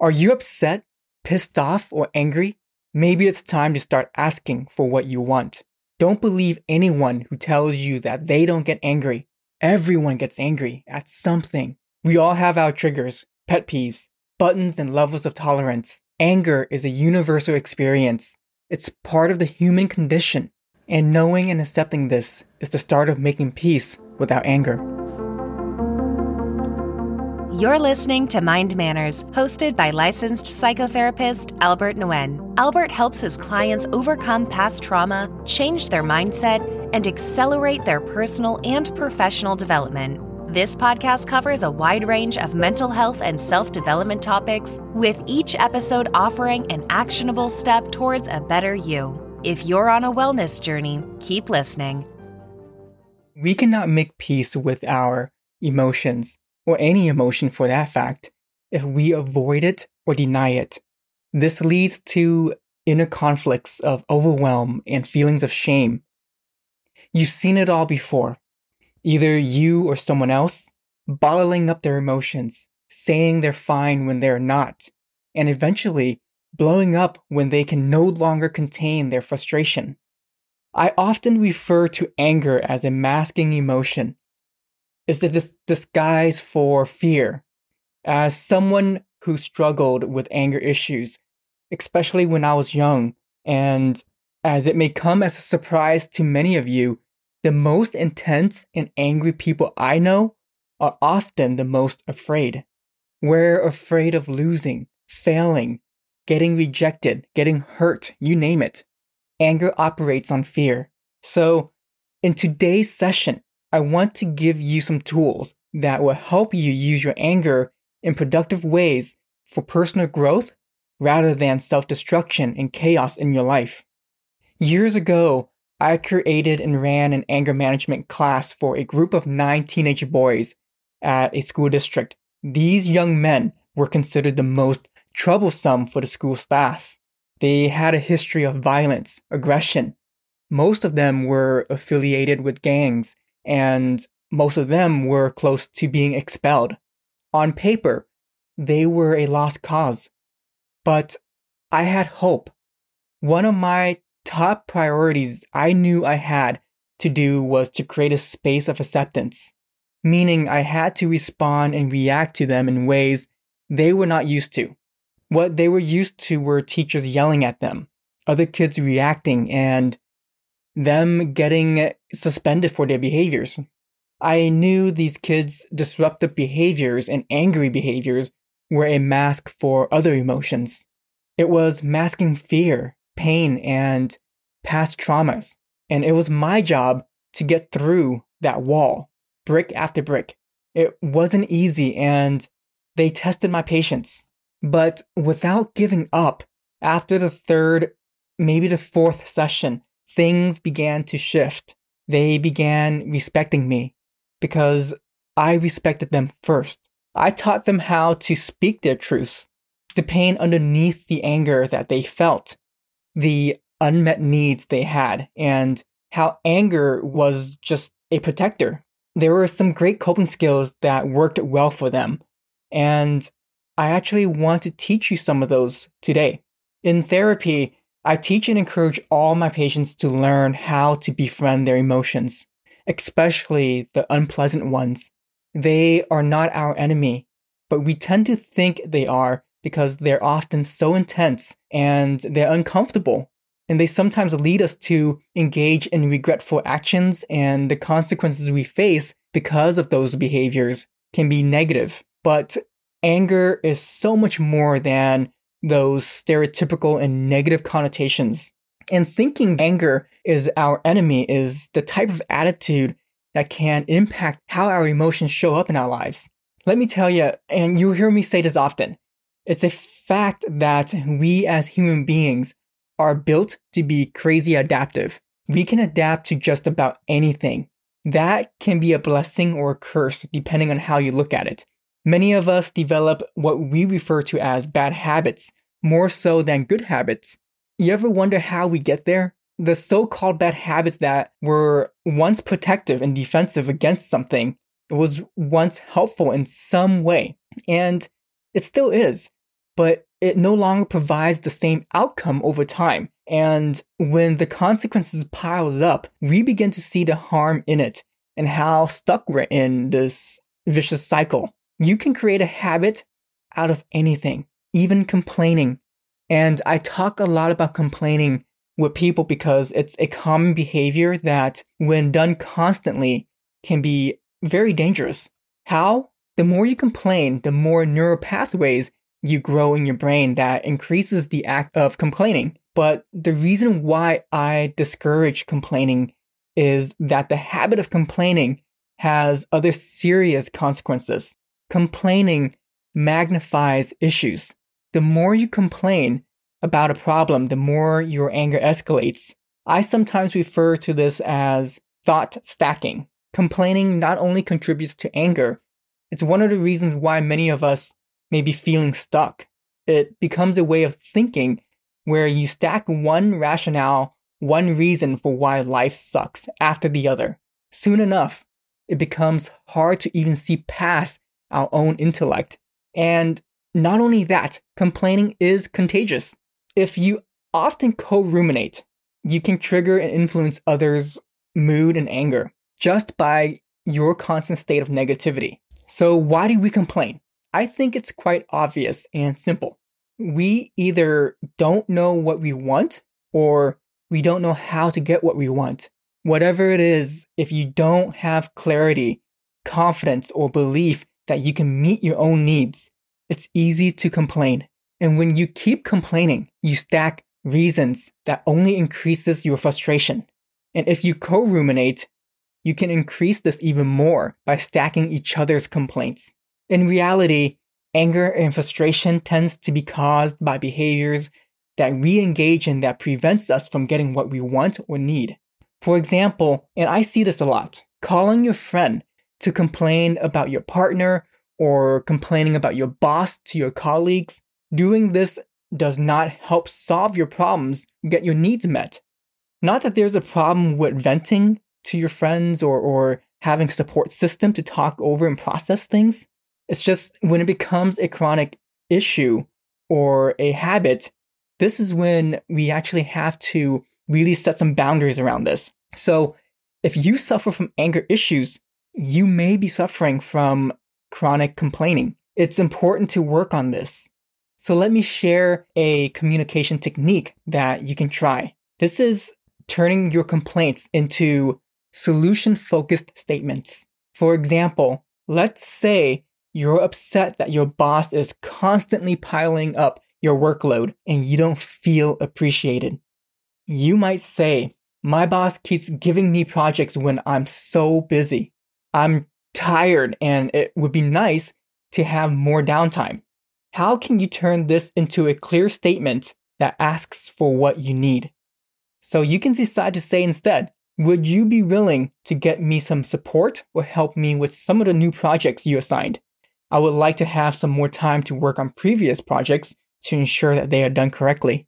Are you upset, pissed off, or angry? Maybe it's time to start asking for what you want. Don't believe anyone who tells you that they don't get angry. Everyone gets angry at something. We all have our triggers, pet peeves, buttons, and levels of tolerance. Anger is a universal experience. It's part of the human condition. And knowing and accepting this is the start of making peace with our anger. You're listening to Mind Manners, hosted by licensed psychotherapist Albert Nguyen. Albert helps his clients overcome past trauma, change their mindset, and accelerate their personal and professional development. This podcast covers a wide range of mental health and self development topics, with each episode offering an actionable step towards a better you. If you're on a wellness journey, keep listening. We cannot make peace with our emotions or any emotion for that fact, if we avoid it or deny it. This leads to inner conflicts of overwhelm and feelings of shame. You've seen it all before. Either you or someone else bottling up their emotions, saying they're fine when they're not, and eventually blowing up when they can no longer contain their frustration. I often refer to anger as a masking emotion is the dis- disguise for fear. As someone who struggled with anger issues, especially when I was young, and as it may come as a surprise to many of you, the most intense and angry people I know are often the most afraid. We're afraid of losing, failing, getting rejected, getting hurt, you name it. Anger operates on fear. So, in today's session, I want to give you some tools that will help you use your anger in productive ways for personal growth rather than self destruction and chaos in your life. Years ago, I created and ran an anger management class for a group of nine teenage boys at a school district. These young men were considered the most troublesome for the school staff. They had a history of violence, aggression. Most of them were affiliated with gangs and most of them were close to being expelled. On paper, they were a lost cause. But I had hope. One of my top priorities I knew I had to do was to create a space of acceptance, meaning I had to respond and react to them in ways they were not used to. What they were used to were teachers yelling at them, other kids reacting, and them getting suspended for their behaviors. I knew these kids' disruptive behaviors and angry behaviors were a mask for other emotions. It was masking fear, pain, and past traumas. And it was my job to get through that wall, brick after brick. It wasn't easy and they tested my patience. But without giving up, after the third, maybe the fourth session, things began to shift. They began respecting me because I respected them first. I taught them how to speak their truths, the pain underneath the anger that they felt, the unmet needs they had, and how anger was just a protector. There were some great coping skills that worked well for them. And I actually want to teach you some of those today. In therapy, I teach and encourage all my patients to learn how to befriend their emotions, especially the unpleasant ones. They are not our enemy, but we tend to think they are because they're often so intense and they're uncomfortable. And they sometimes lead us to engage in regretful actions, and the consequences we face because of those behaviors can be negative. But anger is so much more than those stereotypical and negative connotations. And thinking anger is our enemy is the type of attitude that can impact how our emotions show up in our lives. Let me tell you, and you hear me say this often, it's a fact that we as human beings are built to be crazy adaptive. We can adapt to just about anything. That can be a blessing or a curse depending on how you look at it. Many of us develop what we refer to as bad habits more so than good habits. You ever wonder how we get there? The so called bad habits that were once protective and defensive against something was once helpful in some way, and it still is. but it no longer provides the same outcome over time. And when the consequences piles up, we begin to see the harm in it and how stuck we're in this vicious cycle. You can create a habit out of anything, even complaining. And I talk a lot about complaining with people because it's a common behavior that, when done constantly, can be very dangerous. How? The more you complain, the more neural pathways you grow in your brain that increases the act of complaining. But the reason why I discourage complaining is that the habit of complaining has other serious consequences. Complaining magnifies issues. The more you complain about a problem, the more your anger escalates. I sometimes refer to this as thought stacking. Complaining not only contributes to anger, it's one of the reasons why many of us may be feeling stuck. It becomes a way of thinking where you stack one rationale, one reason for why life sucks after the other. Soon enough, it becomes hard to even see past our own intellect. And not only that, complaining is contagious. If you often co ruminate, you can trigger and influence others' mood and anger just by your constant state of negativity. So, why do we complain? I think it's quite obvious and simple. We either don't know what we want or we don't know how to get what we want. Whatever it is, if you don't have clarity, confidence, or belief that you can meet your own needs, it's easy to complain. And when you keep complaining, you stack reasons that only increases your frustration. And if you co-ruminate, you can increase this even more by stacking each other's complaints. In reality, anger and frustration tends to be caused by behaviors that we engage in that prevents us from getting what we want or need. For example, and I see this a lot, calling your friend to complain about your partner or complaining about your boss to your colleagues. Doing this does not help solve your problems, get your needs met. Not that there's a problem with venting to your friends or, or having a support system to talk over and process things. It's just when it becomes a chronic issue or a habit, this is when we actually have to really set some boundaries around this. So if you suffer from anger issues, you may be suffering from chronic complaining. It's important to work on this. So let me share a communication technique that you can try. This is turning your complaints into solution focused statements. For example, let's say you're upset that your boss is constantly piling up your workload and you don't feel appreciated. You might say, My boss keeps giving me projects when I'm so busy. I'm tired and it would be nice to have more downtime. How can you turn this into a clear statement that asks for what you need? So you can decide to say instead, would you be willing to get me some support or help me with some of the new projects you assigned? I would like to have some more time to work on previous projects to ensure that they are done correctly.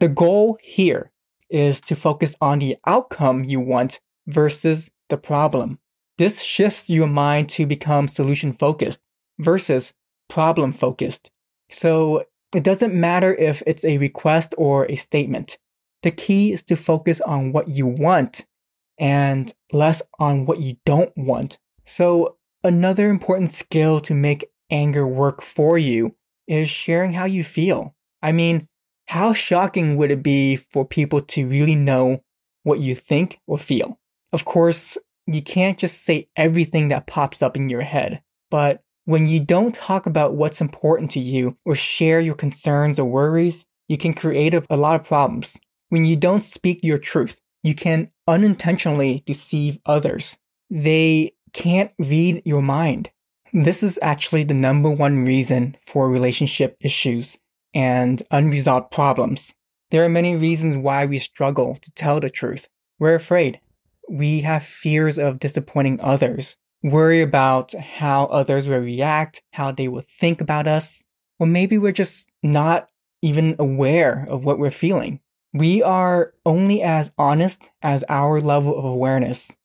The goal here is to focus on the outcome you want versus the problem. This shifts your mind to become solution focused versus problem focused. So it doesn't matter if it's a request or a statement. The key is to focus on what you want and less on what you don't want. So, another important skill to make anger work for you is sharing how you feel. I mean, how shocking would it be for people to really know what you think or feel? Of course, you can't just say everything that pops up in your head, but when you don't talk about what's important to you or share your concerns or worries, you can create a, lot of problems. When you don't speak your truth, you can unintentionally deceive others. They can't read your mind. This is actually the number one reason for relationship issues and unresolved problems. There are many reasons why we struggle to tell the truth. We're afraid. We have fears of disappointing others, worry about how others will react, how they will think about us, or maybe we're just not even aware of what we're feeling. We are only as honest as our level of awareness.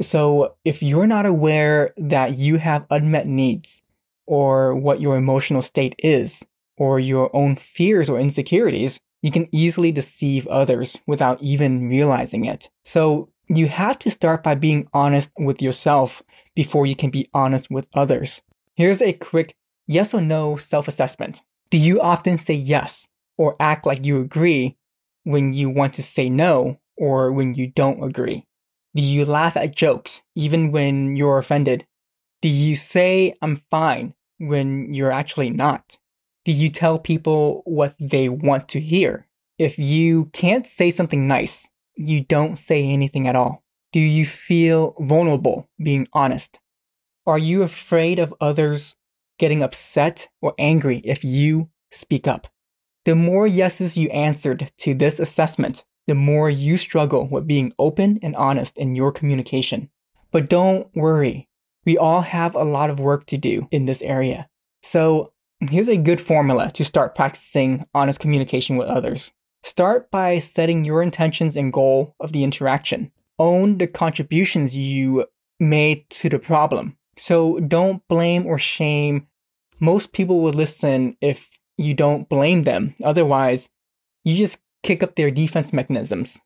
So if you're not aware that you have unmet needs or what your emotional state is, or your own fears or insecurities, you can easily deceive others without even realizing it. So you have to start by being honest with yourself before you can be honest with others. Here's a quick yes or no self assessment. Do you often say yes or act like you agree when you want to say no or when you don't agree? Do you laugh at jokes even when you're offended? Do you say I'm fine when you're actually not? Do you tell people what they want to hear? If you can't say something nice, you don't say anything at all. Do you feel vulnerable being honest? Are you afraid of others getting upset or angry if you speak up? The more yeses you answered to this assessment, the more you struggle with being open and honest in your communication. But don't worry, we all have a lot of work to do in this area. So here's a good formula to start practicing honest communication with others. Start by setting your intentions and goal of the interaction. Own the contributions you made to the problem. So don't blame or shame. Most people will listen if you don't blame them. Otherwise, you just kick up their defense mechanisms.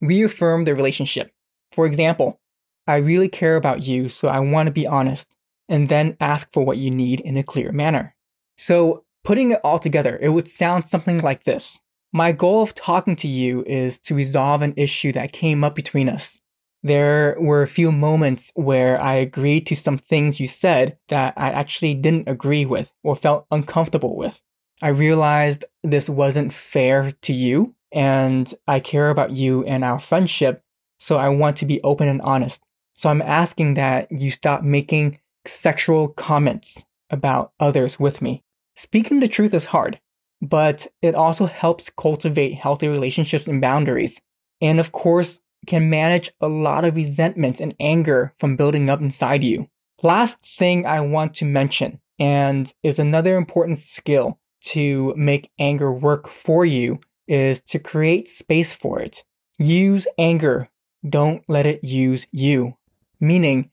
Reaffirm the relationship. For example, I really care about you, so I want to be honest, and then ask for what you need in a clear manner. So, putting it all together, it would sound something like this my goal of talking to you is to resolve an issue that came up between us. There were a few moments where I agreed to some things you said that I actually didn't agree with or felt uncomfortable with. I realized this wasn't fair to you and I care about you and our friendship, so I want to be open and honest. So I'm asking that you stop making sexual comments about others with me. Speaking the truth is hard, but it also helps cultivate healthy relationships and boundaries. And of course, can manage a lot of resentment and anger from building up inside you. Last thing I want to mention, and is another important skill to make anger work for you, is to create space for it. Use anger. Don't let it use you. Meaning,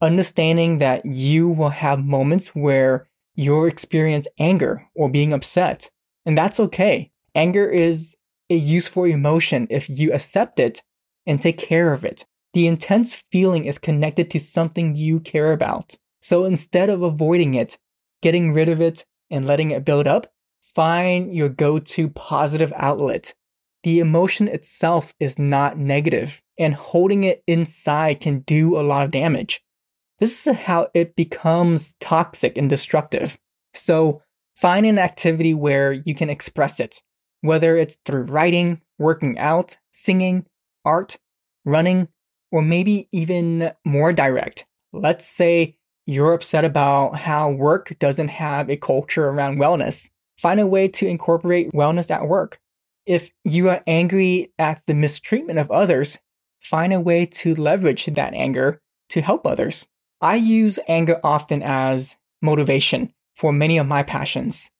understanding that you will have moments where you'll experience anger or being upset. And that's okay. Anger is a useful emotion if you accept it and take care of it. The intense feeling is connected to something you care about. So instead of avoiding it, getting rid of it, and letting it build up, find your go to positive outlet. The emotion itself is not negative, and holding it inside can do a lot of damage. This is how it becomes toxic and destructive. So Find an activity where you can express it, whether it's through writing, working out, singing, art, running, or maybe even more direct. Let's say you're upset about how work doesn't have a culture around wellness. Find a way to incorporate wellness at work. If you are angry at the mistreatment of others, find a way to leverage that anger to help others. I use anger often as motivation for many of my passions.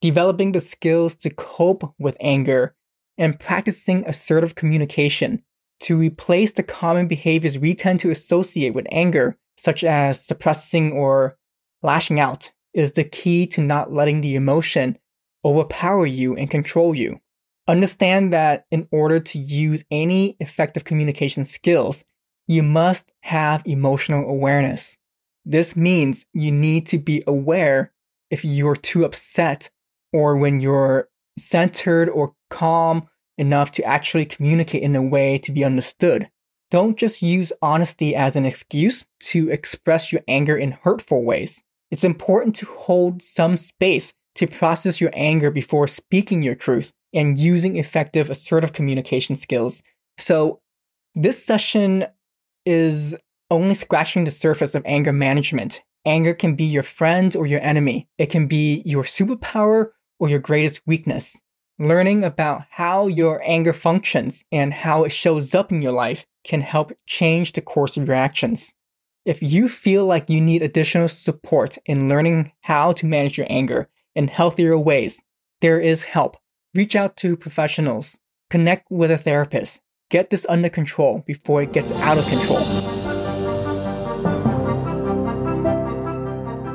Developing the skills to cope with anger and practicing assertive communication to replace the common behaviors we tend to associate with anger, such as suppressing or lashing out, is the key to not letting the emotion overpower you and control you. Understand that in order to use any effective communication skills, you must have emotional awareness. This means you need to be aware if you're too upset or when you're centered or calm enough to actually communicate in a way to be understood. Don't just use honesty as an excuse to express your anger in hurtful ways. It's important to hold some space to process your anger before speaking your truth and using effective assertive communication skills. So, this session is only scratching the surface of anger management Anger can be your friend or your enemy. It can be your superpower or your greatest weakness. Learning about how your anger functions and how it shows up in your life can help change the course of your actions. If you feel like you need additional support in learning how to manage your anger in healthier ways, there is help. Reach out to professionals, connect with a therapist, get this under control before it gets out of control.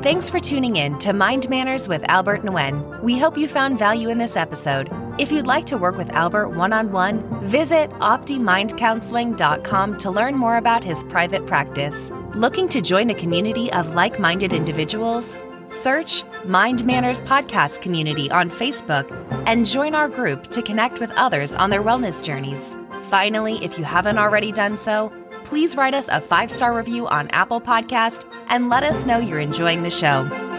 Thanks for tuning in to Mind Manners with Albert Nguyen. We hope you found value in this episode. If you'd like to work with Albert one on one, visit OptiMindCounseling.com to learn more about his private practice. Looking to join a community of like minded individuals? Search Mind Manners Podcast Community on Facebook and join our group to connect with others on their wellness journeys. Finally, if you haven't already done so, please write us a five star review on Apple Podcast and let us know you're enjoying the show.